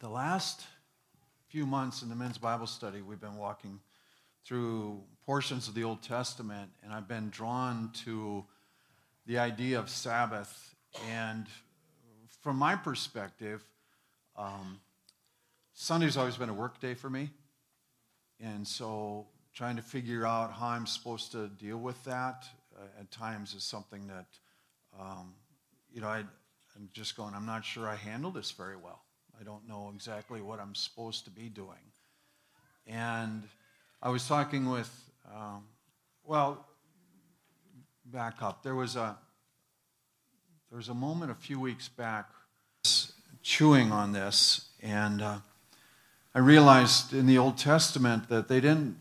the last few months in the men's Bible study, we've been walking through portions of the Old Testament, and I've been drawn to the idea of Sabbath. And from my perspective, um, Sunday's always been a work day for me. And so trying to figure out how I'm supposed to deal with that uh, at times is something that, um, you know, I, I'm just going, I'm not sure I handle this very well. I don't know exactly what I'm supposed to be doing. And I was talking with, um, well, back up. There was a there was a moment a few weeks back chewing on this, and uh, I realized in the Old Testament that they didn't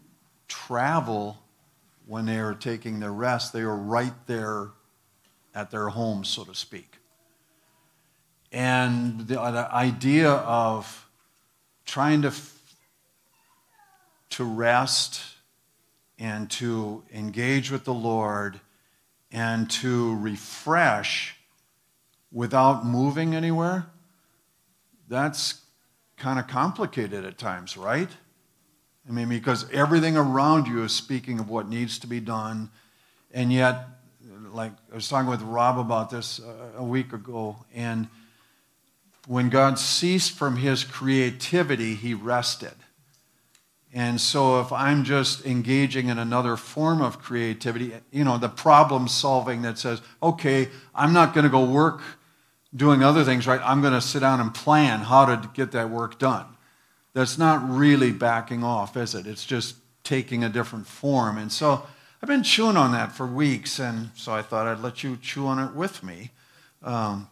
travel when they were taking their rest. They were right there at their home, so to speak. And the, uh, the idea of trying to, to rest and to engage with the Lord and to refresh without moving anywhere, that's kind of complicated at times, right? I mean, because everything around you is speaking of what needs to be done, and yet, like I was talking with Rob about this uh, a week ago, and when God ceased from his creativity, he rested. And so, if I'm just engaging in another form of creativity, you know, the problem solving that says, okay, I'm not going to go work doing other things right, I'm going to sit down and plan how to get that work done. That's not really backing off, is it? It's just taking a different form. And so, I've been chewing on that for weeks, and so I thought I'd let you chew on it with me. Um,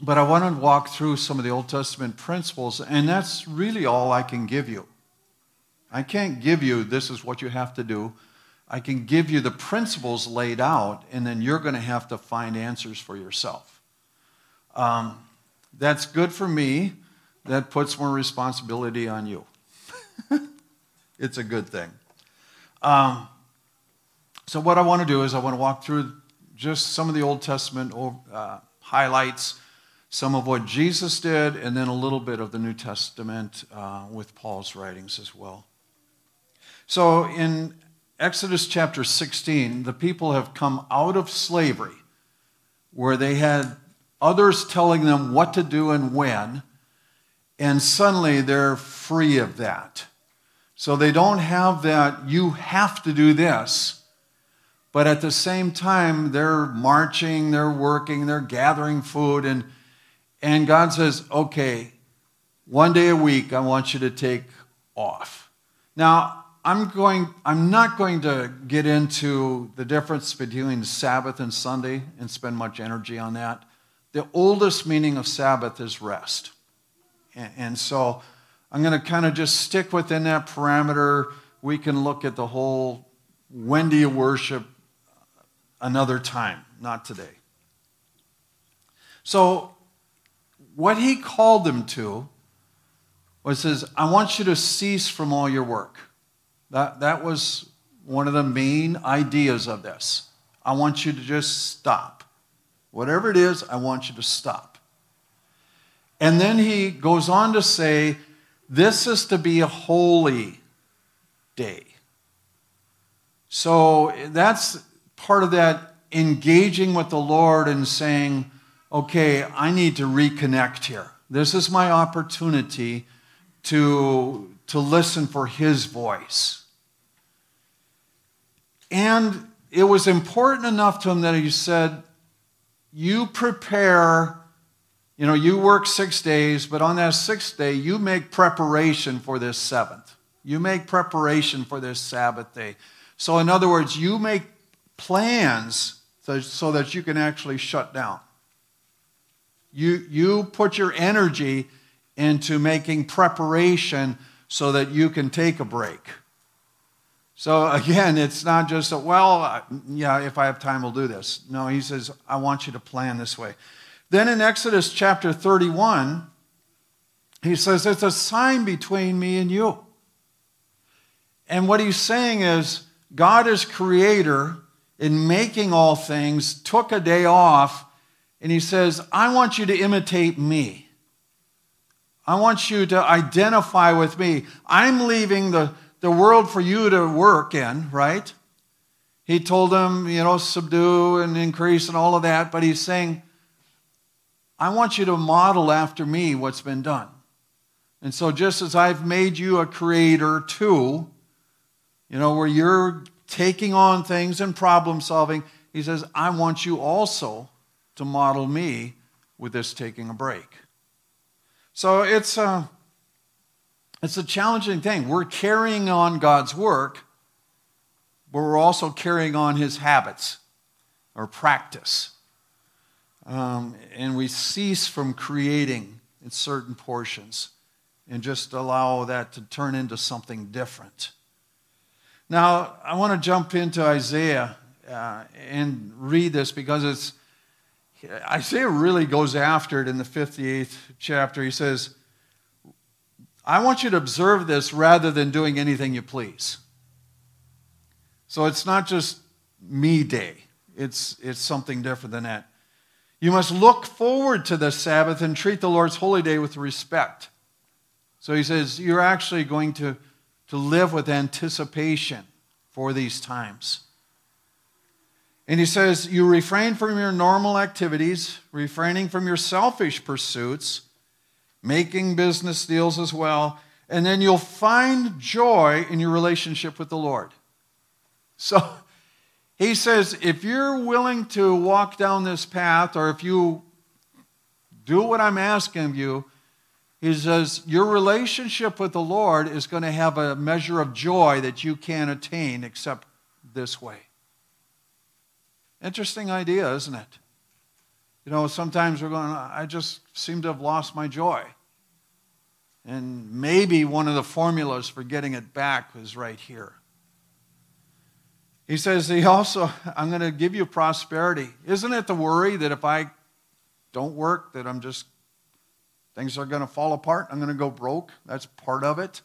but I want to walk through some of the Old Testament principles, and that's really all I can give you. I can't give you this is what you have to do. I can give you the principles laid out, and then you're going to have to find answers for yourself. Um, that's good for me. That puts more responsibility on you. it's a good thing. Um, so, what I want to do is I want to walk through just some of the Old Testament uh, highlights some of what Jesus did, and then a little bit of the New Testament uh, with Paul's writings as well. So in Exodus chapter 16, the people have come out of slavery where they had others telling them what to do and when, and suddenly they're free of that. So they don't have that, you have to do this. But at the same time, they're marching, they're working, they're gathering food, and and God says, okay, one day a week, I want you to take off. Now, I'm, going, I'm not going to get into the difference between Sabbath and Sunday and spend much energy on that. The oldest meaning of Sabbath is rest. And, and so I'm going to kind of just stick within that parameter. We can look at the whole when do you worship another time, not today. So what he called them to was says, I want you to cease from all your work. That, that was one of the main ideas of this. I want you to just stop. Whatever it is, I want you to stop. And then he goes on to say, This is to be a holy day. So that's part of that engaging with the Lord and saying, okay, I need to reconnect here. This is my opportunity to, to listen for his voice. And it was important enough to him that he said, You prepare, you know, you work six days, but on that sixth day, you make preparation for this seventh. You make preparation for this Sabbath day. So, in other words, you make plans so that you can actually shut down. You, you put your energy into making preparation so that you can take a break. So again, it's not just, a, well, yeah, if I have time, we'll do this. No, he says, I want you to plan this way. Then in Exodus chapter 31, he says, it's a sign between me and you. And what he's saying is, God is creator in making all things, took a day off and he says, I want you to imitate me. I want you to identify with me. I'm leaving the, the world for you to work in, right? He told them, you know, subdue and increase and all of that, but he's saying, I want you to model after me what's been done. And so, just as I've made you a creator too, you know, where you're taking on things and problem solving, he says, I want you also to model me with this taking a break. So it's a, it's a challenging thing. We're carrying on God's work, but we're also carrying on his habits or practice. Um, and we cease from creating in certain portions and just allow that to turn into something different. Now, I want to jump into Isaiah uh, and read this because it's Isaiah really goes after it in the 58th chapter. He says, I want you to observe this rather than doing anything you please. So it's not just me day, it's, it's something different than that. You must look forward to the Sabbath and treat the Lord's holy day with respect. So he says, You're actually going to, to live with anticipation for these times. And he says, You refrain from your normal activities, refraining from your selfish pursuits, making business deals as well, and then you'll find joy in your relationship with the Lord. So he says, if you're willing to walk down this path, or if you do what I'm asking of you, he says, Your relationship with the Lord is going to have a measure of joy that you can't attain except this way. Interesting idea, isn't it? You know, sometimes we're going, I just seem to have lost my joy. And maybe one of the formulas for getting it back is right here. He says, He also, I'm going to give you prosperity. Isn't it the worry that if I don't work, that I'm just Things are going to fall apart. I'm going to go broke. That's part of it.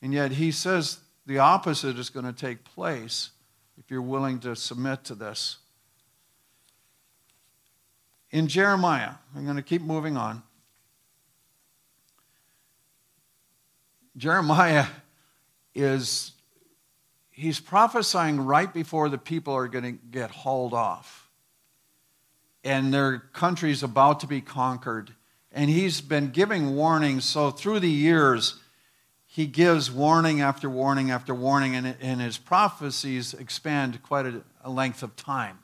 And yet he says the opposite is going to take place if you're willing to submit to this. In Jeremiah, I'm going to keep moving on. Jeremiah is he's prophesying right before the people are going to get hauled off and their country's about to be conquered and he's been giving warnings. So through the years, he gives warning after warning after warning, and, and his prophecies expand quite a, a length of time.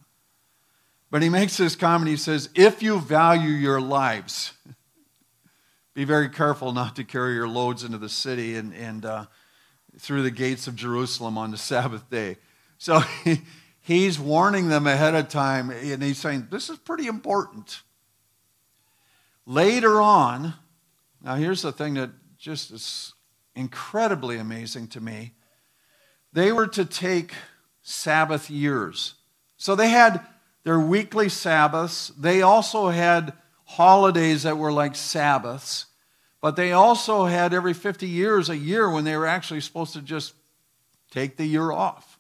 But he makes this comment he says, If you value your lives, be very careful not to carry your loads into the city and, and uh, through the gates of Jerusalem on the Sabbath day. So he, he's warning them ahead of time, and he's saying, This is pretty important. Later on, now here's the thing that just is incredibly amazing to me. They were to take Sabbath years. So they had their weekly Sabbaths. They also had holidays that were like Sabbaths. But they also had every 50 years a year when they were actually supposed to just take the year off.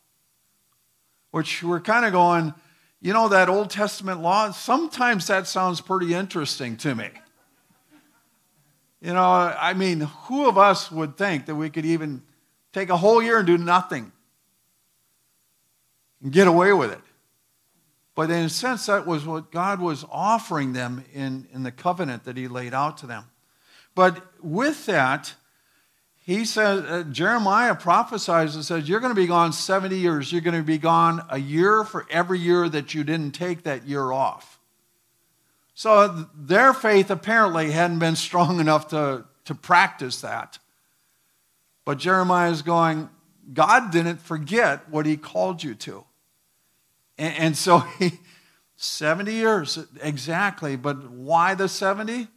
Which we're kind of going, you know, that Old Testament law, sometimes that sounds pretty interesting to me. You know, I mean, who of us would think that we could even take a whole year and do nothing and get away with it? But in a sense, that was what God was offering them in, in the covenant that He laid out to them. But with that, he says, uh, Jeremiah prophesies and says, You're going to be gone 70 years. You're going to be gone a year for every year that you didn't take that year off. So their faith apparently hadn't been strong enough to, to practice that. But Jeremiah is going, God didn't forget what he called you to. And, and so he, 70 years exactly. But why the 70?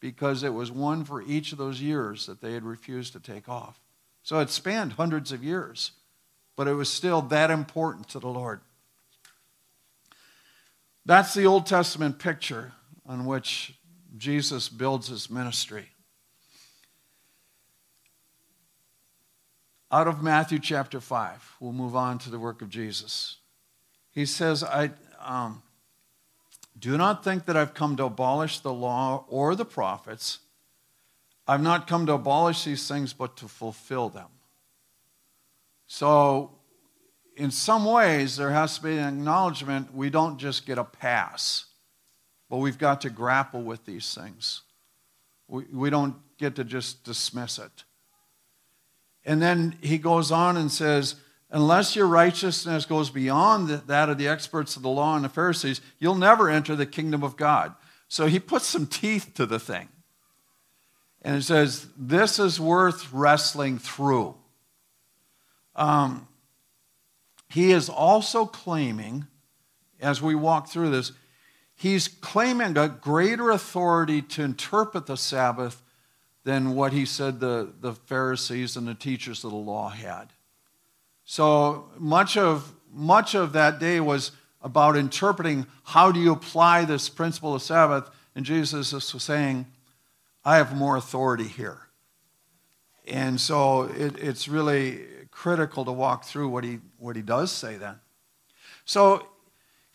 because it was one for each of those years that they had refused to take off. So it spanned hundreds of years, but it was still that important to the Lord. That's the Old Testament picture on which Jesus builds his ministry. Out of Matthew chapter 5, we'll move on to the work of Jesus. He says, I, um, do not think that I've come to abolish the law or the prophets. I've not come to abolish these things, but to fulfill them. So, in some ways, there has to be an acknowledgement we don't just get a pass, but we've got to grapple with these things. We, we don't get to just dismiss it. And then he goes on and says, Unless your righteousness goes beyond that of the experts of the law and the Pharisees, you'll never enter the kingdom of God. So he puts some teeth to the thing. And it says, This is worth wrestling through. Um, he is also claiming, as we walk through this, he's claiming a greater authority to interpret the Sabbath than what he said the, the Pharisees and the teachers of the law had. So much of, much of that day was about interpreting how do you apply this principle of Sabbath. And Jesus is saying, I have more authority here. And so it, it's really critical to walk through what he, what he does say then. So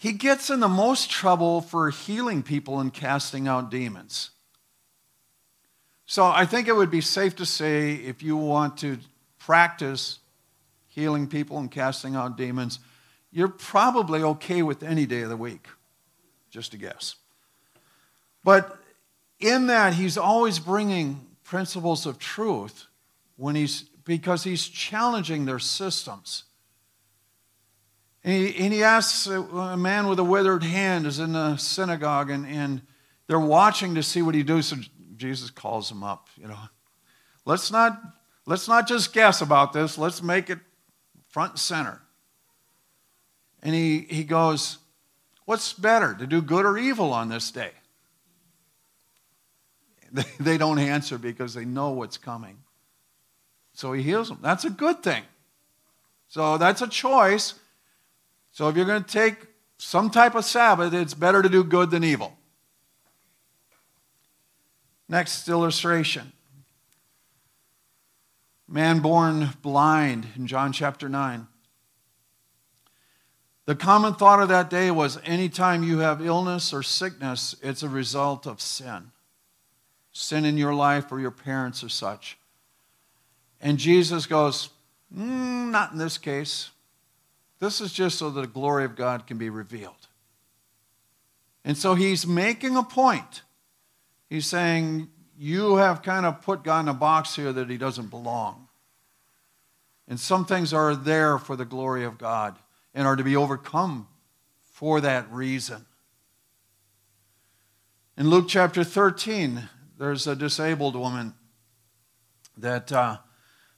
he gets in the most trouble for healing people and casting out demons. So I think it would be safe to say if you want to practice healing people and casting out demons, you're probably okay with any day of the week, just a guess. But in that, he's always bringing principles of truth when he's because he's challenging their systems. And he, and he asks a man with a withered hand is in the synagogue, and, and they're watching to see what he does. So Jesus calls him up, you know. Let's not, let's not just guess about this. Let's make it front and center. And he, he goes, What's better, to do good or evil on this day? They, they don't answer because they know what's coming. So he heals them. That's a good thing. So that's a choice. So if you're going to take some type of Sabbath, it's better to do good than evil. Next illustration. Man born blind in John chapter 9. The common thought of that day was anytime you have illness or sickness, it's a result of sin. Sin in your life or your parents or such. And Jesus goes, mm, Not in this case. This is just so that the glory of God can be revealed. And so he's making a point. He's saying, You have kind of put God in a box here that he doesn't belong. And some things are there for the glory of God and are to be overcome for that reason. In Luke chapter 13, there's a disabled woman that uh,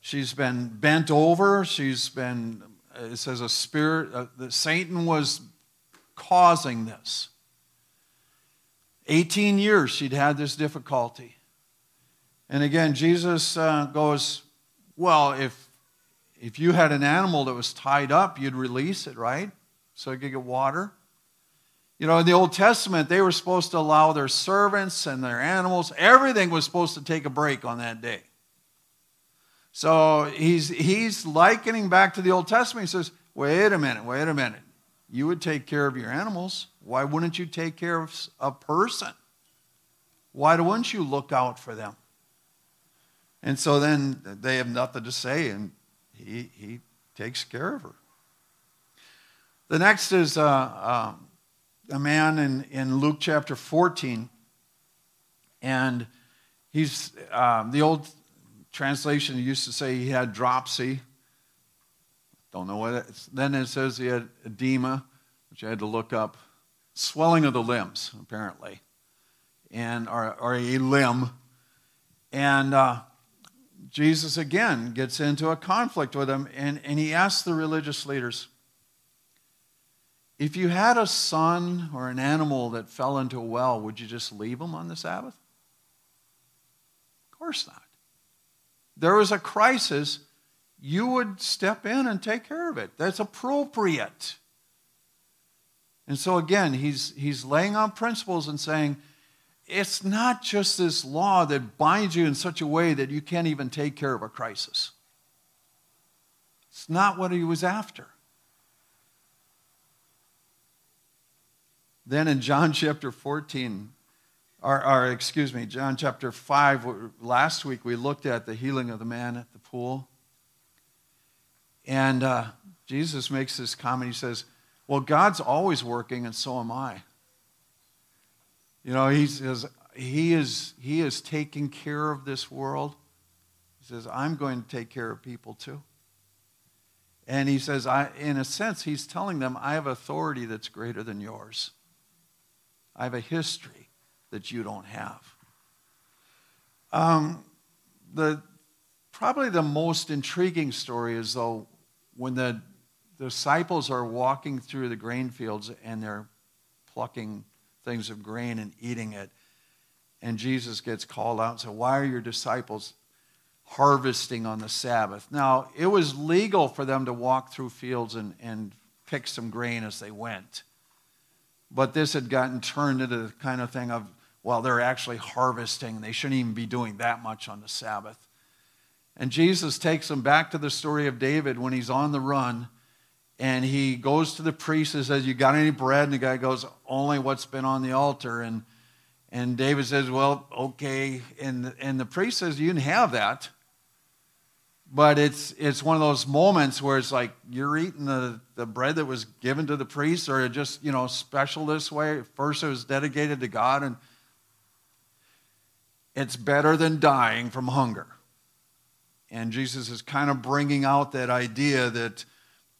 She's been bent over. She's been, it says, a spirit, uh, that Satan was causing this. 18 years she'd had this difficulty. And again, Jesus uh, goes, Well, if, if you had an animal that was tied up, you'd release it, right? So it could get water. You know, in the Old Testament, they were supposed to allow their servants and their animals, everything was supposed to take a break on that day. So he's, he's likening back to the Old Testament. He says, wait a minute, wait a minute. You would take care of your animals. Why wouldn't you take care of a person? Why wouldn't you look out for them? And so then they have nothing to say, and he, he takes care of her. The next is uh, uh, a man in, in Luke chapter 14, and he's uh, the old translation used to say he had dropsy. Don't know what it is. Then it says he had edema, which I had to look up. Swelling of the limbs, apparently, and or, or a limb. And uh, Jesus again gets into a conflict with him, and, and he asks the religious leaders, if you had a son or an animal that fell into a well, would you just leave him on the Sabbath? Of course not there was a crisis, you would step in and take care of it. That's appropriate. And so again, he's, he's laying on principles and saying, it's not just this law that binds you in such a way that you can't even take care of a crisis. It's not what he was after. Then in John chapter 14, or, or excuse me, John chapter 5, last week we looked at the healing of the man at the pool. And uh, Jesus makes this comment. He says, Well, God's always working, and so am I. You know, he says, He is, he is taking care of this world. He says, I'm going to take care of people too. And he says, I, in a sense, he's telling them, I have authority that's greater than yours. I have a history that you don't have. Um, the, probably the most intriguing story is, though, when the disciples are walking through the grain fields and they're plucking things of grain and eating it, and Jesus gets called out and said, Why are your disciples harvesting on the Sabbath. Now, it was legal for them to walk through fields and, and pick some grain as they went. But this had gotten turned into the kind of thing of, well, they're actually harvesting. They shouldn't even be doing that much on the Sabbath. And Jesus takes them back to the story of David when he's on the run and he goes to the priest and says, You got any bread? And the guy goes, Only what's been on the altar. And, and David says, Well, okay. And, and the priest says, You can have that but it's it's one of those moments where it's like you're eating the, the bread that was given to the priest or just you know special this way first it was dedicated to god and it's better than dying from hunger. And jesus is kind of bringing out that idea that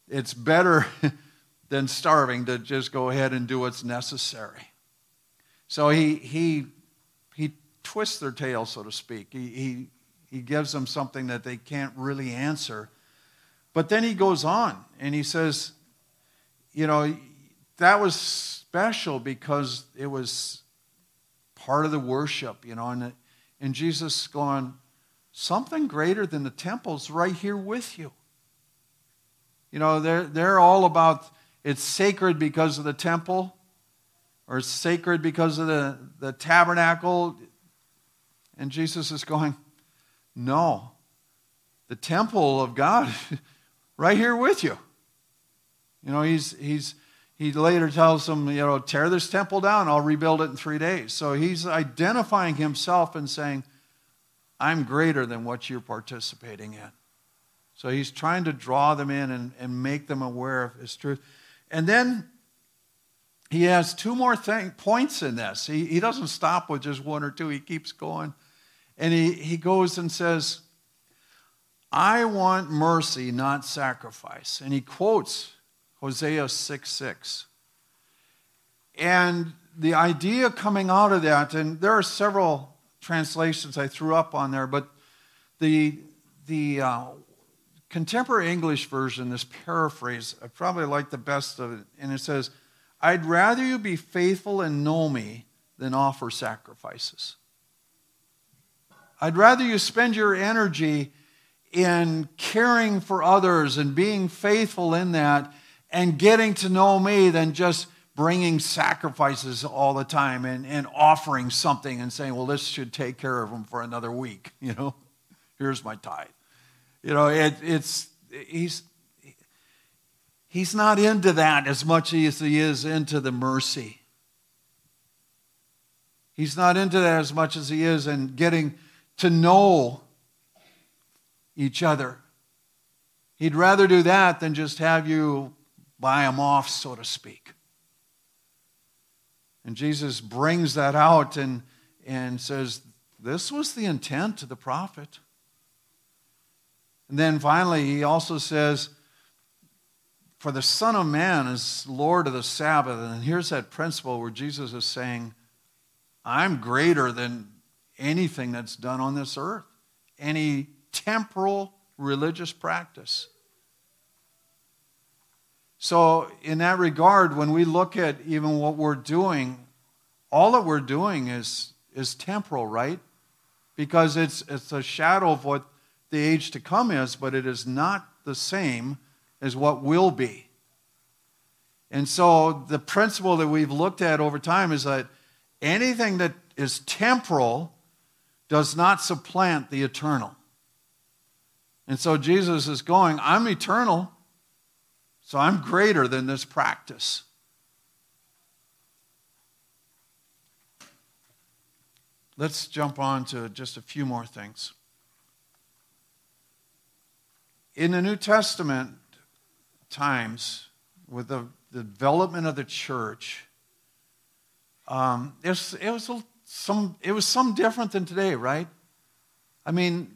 it's better than starving to just go ahead and do what's necessary. So he he he twists their tail so to speak. He, he he gives them something that they can't really answer. But then he goes on and he says, you know, that was special because it was part of the worship, you know, and, and Jesus going, something greater than the temple's right here with you. You know, they're, they're all about it's sacred because of the temple or it's sacred because of the, the tabernacle. And Jesus is going, no. The temple of God, right here with you. You know, he's, he's, he later tells them, you know, tear this temple down, I'll rebuild it in three days. So he's identifying himself and saying, I'm greater than what you're participating in. So he's trying to draw them in and, and make them aware of his truth. And then he has two more thing, points in this. He, he doesn't stop with just one or two, he keeps going. And he, he goes and says, I want mercy, not sacrifice. And he quotes Hosea 6 6. And the idea coming out of that, and there are several translations I threw up on there, but the, the uh, contemporary English version, this paraphrase, I probably like the best of it. And it says, I'd rather you be faithful and know me than offer sacrifices. I'd rather you spend your energy in caring for others and being faithful in that and getting to know me than just bringing sacrifices all the time and, and offering something and saying, well, this should take care of them for another week. You know, here's my tithe. You know, it, it's, he's, he's not into that as much as he is into the mercy. He's not into that as much as he is in getting to know each other. He'd rather do that than just have you buy them off, so to speak. And Jesus brings that out and, and says, This was the intent of the prophet. And then finally, he also says, For the Son of Man is Lord of the Sabbath. And here's that principle where Jesus is saying, I'm greater than anything that's done on this earth, any temporal religious practice. So, in that regard, when we look at even what we're doing, all that we're doing is, is temporal, right? Because it's, it's a shadow of what the age to come is, but it is not the same as what will be. And so, the principle that we've looked at over time is that anything that is temporal does not supplant the eternal. And so Jesus is going, I'm eternal, so I'm greater than this practice. let's jump on to just a few more things. In the New Testament times, with the, development of the church, um, it was, it, was some, it was some different than today, right? I mean,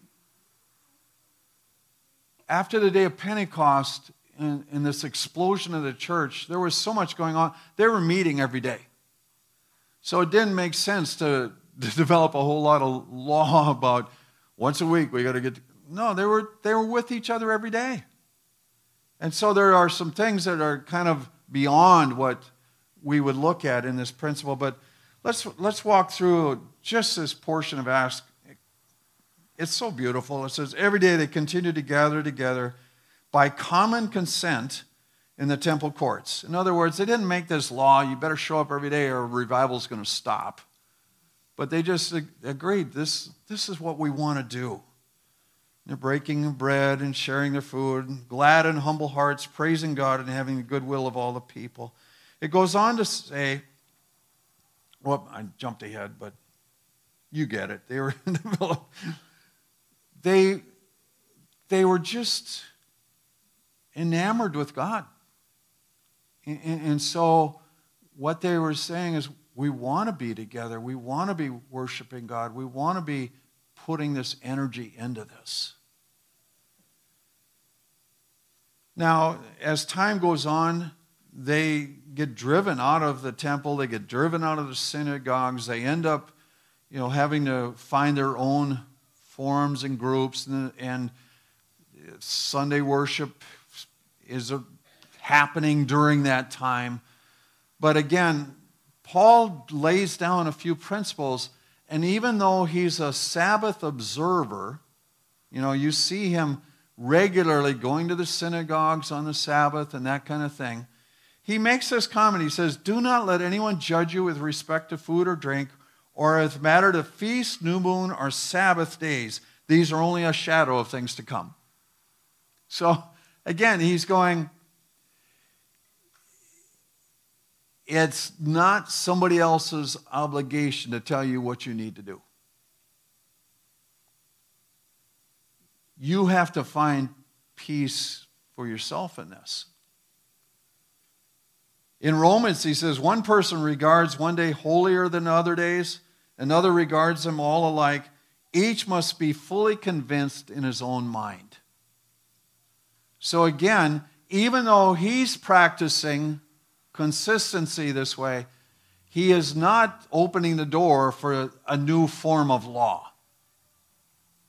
after the day of Pentecost, in, in this explosion of the church, there was so much going on. They were meeting every day. So it didn't make sense to, to develop a whole lot of law about once a week we got to get. No, they were, they were with each other every day. And so there are some things that are kind of beyond what we would look at in this principle. But let's, let's walk through just this portion of Acts. It's so beautiful. It says, Every day they continued to gather together by common consent in the temple courts. In other words, they didn't make this law, you better show up every day or revival is going to stop. But they just agreed, this, this is what we want to do. They're breaking bread and sharing their food, glad and humble hearts, praising God and having the goodwill of all the people. It goes on to say, well, I jumped ahead, but you get it. They were they, they were just enamored with God. And, and so, what they were saying is, we want to be together. We want to be worshiping God. We want to be putting this energy into this. Now, as time goes on, they get driven out of the temple, they get driven out of the synagogues, they end up, you know, having to find their own forms and groups, and, and Sunday worship is happening during that time. But again, Paul lays down a few principles, and even though he's a Sabbath observer, you know, you see him regularly going to the synagogues on the Sabbath and that kind of thing. He makes this comment. He says, Do not let anyone judge you with respect to food or drink, or as matter to feast, new moon, or Sabbath days. These are only a shadow of things to come. So Again, he's going, it's not somebody else's obligation to tell you what you need to do. You have to find peace for yourself in this. In Romans, he says, one person regards one day holier than other days, another regards them all alike. Each must be fully convinced in his own mind. So again, even though he's practicing consistency this way, he is not opening the door for a new form of law.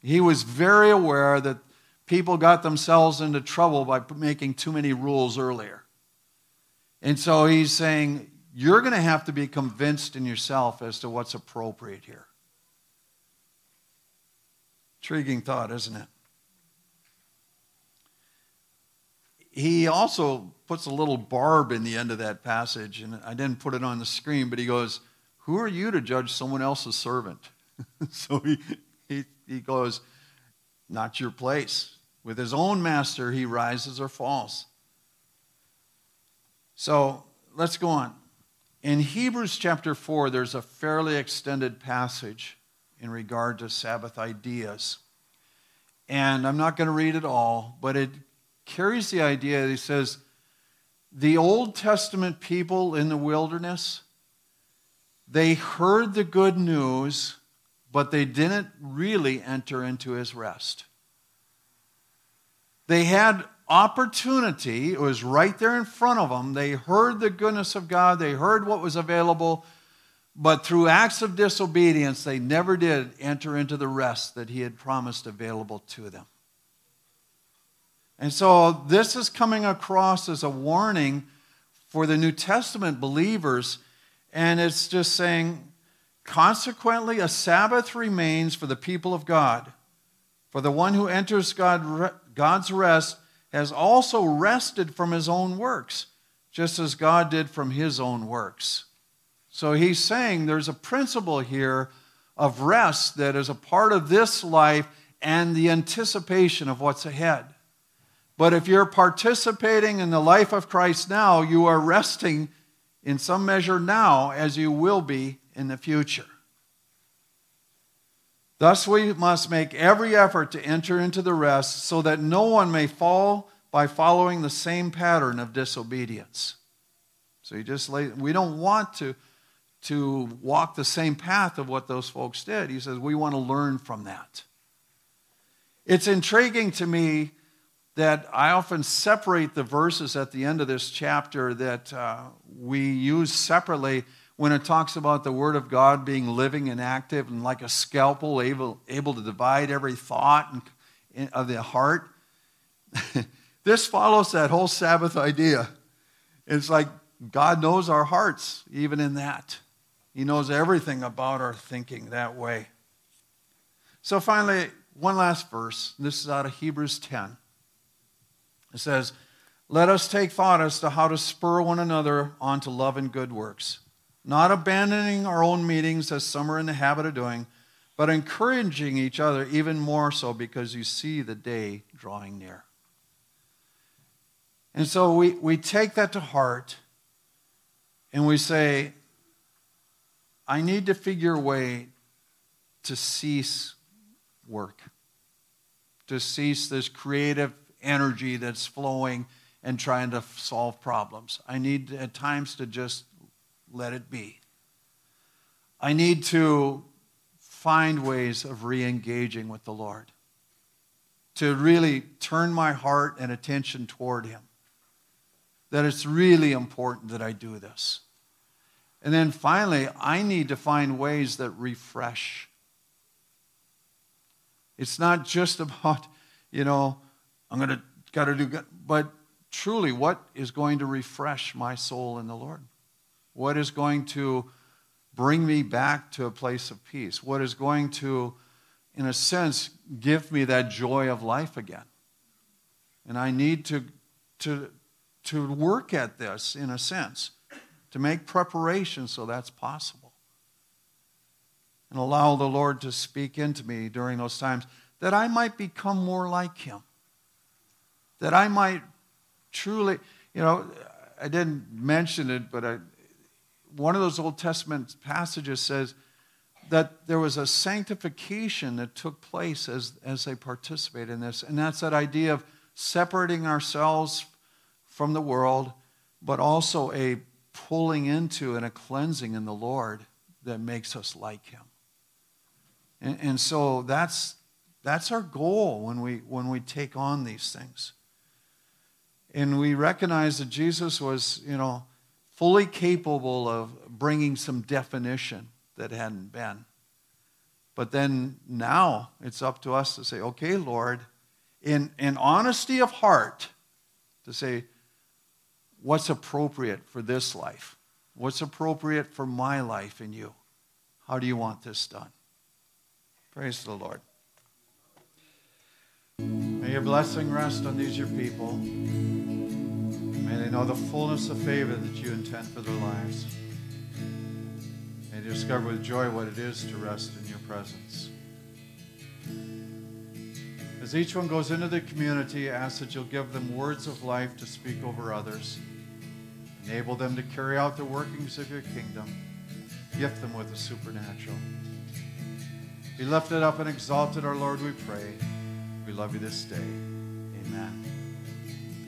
He was very aware that people got themselves into trouble by making too many rules earlier. And so he's saying, you're going to have to be convinced in yourself as to what's appropriate here. Intriguing thought, isn't it? He also puts a little barb in the end of that passage, and I didn't put it on the screen, but he goes, Who are you to judge someone else's servant? so he, he, he goes, Not your place. With his own master, he rises or falls. So let's go on. In Hebrews chapter 4, there's a fairly extended passage in regard to Sabbath ideas. And I'm not going to read it all, but it carries the idea, he says, the Old Testament people in the wilderness, they heard the good news, but they didn't really enter into his rest. They had opportunity, it was right there in front of them. They heard the goodness of God, they heard what was available, but through acts of disobedience, they never did enter into the rest that he had promised available to them. And so this is coming across as a warning for the New Testament believers. And it's just saying, consequently, a Sabbath remains for the people of God. For the one who enters God, God's rest has also rested from his own works, just as God did from his own works. So he's saying there's a principle here of rest that is a part of this life and the anticipation of what's ahead. But if you're participating in the life of Christ now, you are resting in some measure now as you will be in the future. Thus, we must make every effort to enter into the rest so that no one may fall by following the same pattern of disobedience. So he just lay, we don't want to, to walk the same path of what those folks did. He says we want to learn from that. It's intriguing to me that I often separate the verses at the end of this chapter that uh, we use separately when it talks about the Word of God being living and active and like a scalpel, able, able to divide every thought and, of the heart. this follows that whole Sabbath idea. It's like God knows our hearts, even in that. He knows everything about our thinking that way. So, finally, one last verse. This is out of Hebrews 10. It says, Let us take thought as to how to spur one another on to love and good works not abandoning our own meetings as some are in the habit of doing, but encouraging each other even more so because you see the day drawing near. And so we, we take that to heart and we say, I need to figure a way to cease work, to cease this creative energy that's flowing and trying to solve problems. I need at times to just let it be. I need to find ways of re engaging with the Lord, to really turn my heart and attention toward Him. That it's really important that I do this. And then finally, I need to find ways that refresh. It's not just about, you know, I'm going to, got to do good, but truly, what is going to refresh my soul in the Lord? What is going to bring me back to a place of peace? What is going to, in a sense, give me that joy of life again? And I need to, to, to work at this, in a sense, to make preparation so that's possible. And allow the Lord to speak into me during those times that I might become more like Him. That I might truly, you know, I didn't mention it, but I, one of those Old Testament passages says that there was a sanctification that took place as, as they participated in this. And that's that idea of separating ourselves from the world, but also a pulling into and a cleansing in the Lord that makes us like Him. And, and so that's, that's our goal when we, when we take on these things. And we recognize that Jesus was, you know, fully capable of bringing some definition that hadn't been. But then now it's up to us to say, okay, Lord, in, in honesty of heart, to say, what's appropriate for this life? What's appropriate for my life and you? How do you want this done? Praise the Lord. May your blessing rest on these your people. May they know the fullness of favor that you intend for their lives. May they discover with joy what it is to rest in your presence. As each one goes into the community, ask that you'll give them words of life to speak over others. Enable them to carry out the workings of your kingdom. Gift them with the supernatural. Be lifted up and exalted, our Lord, we pray. We love you this day. Amen.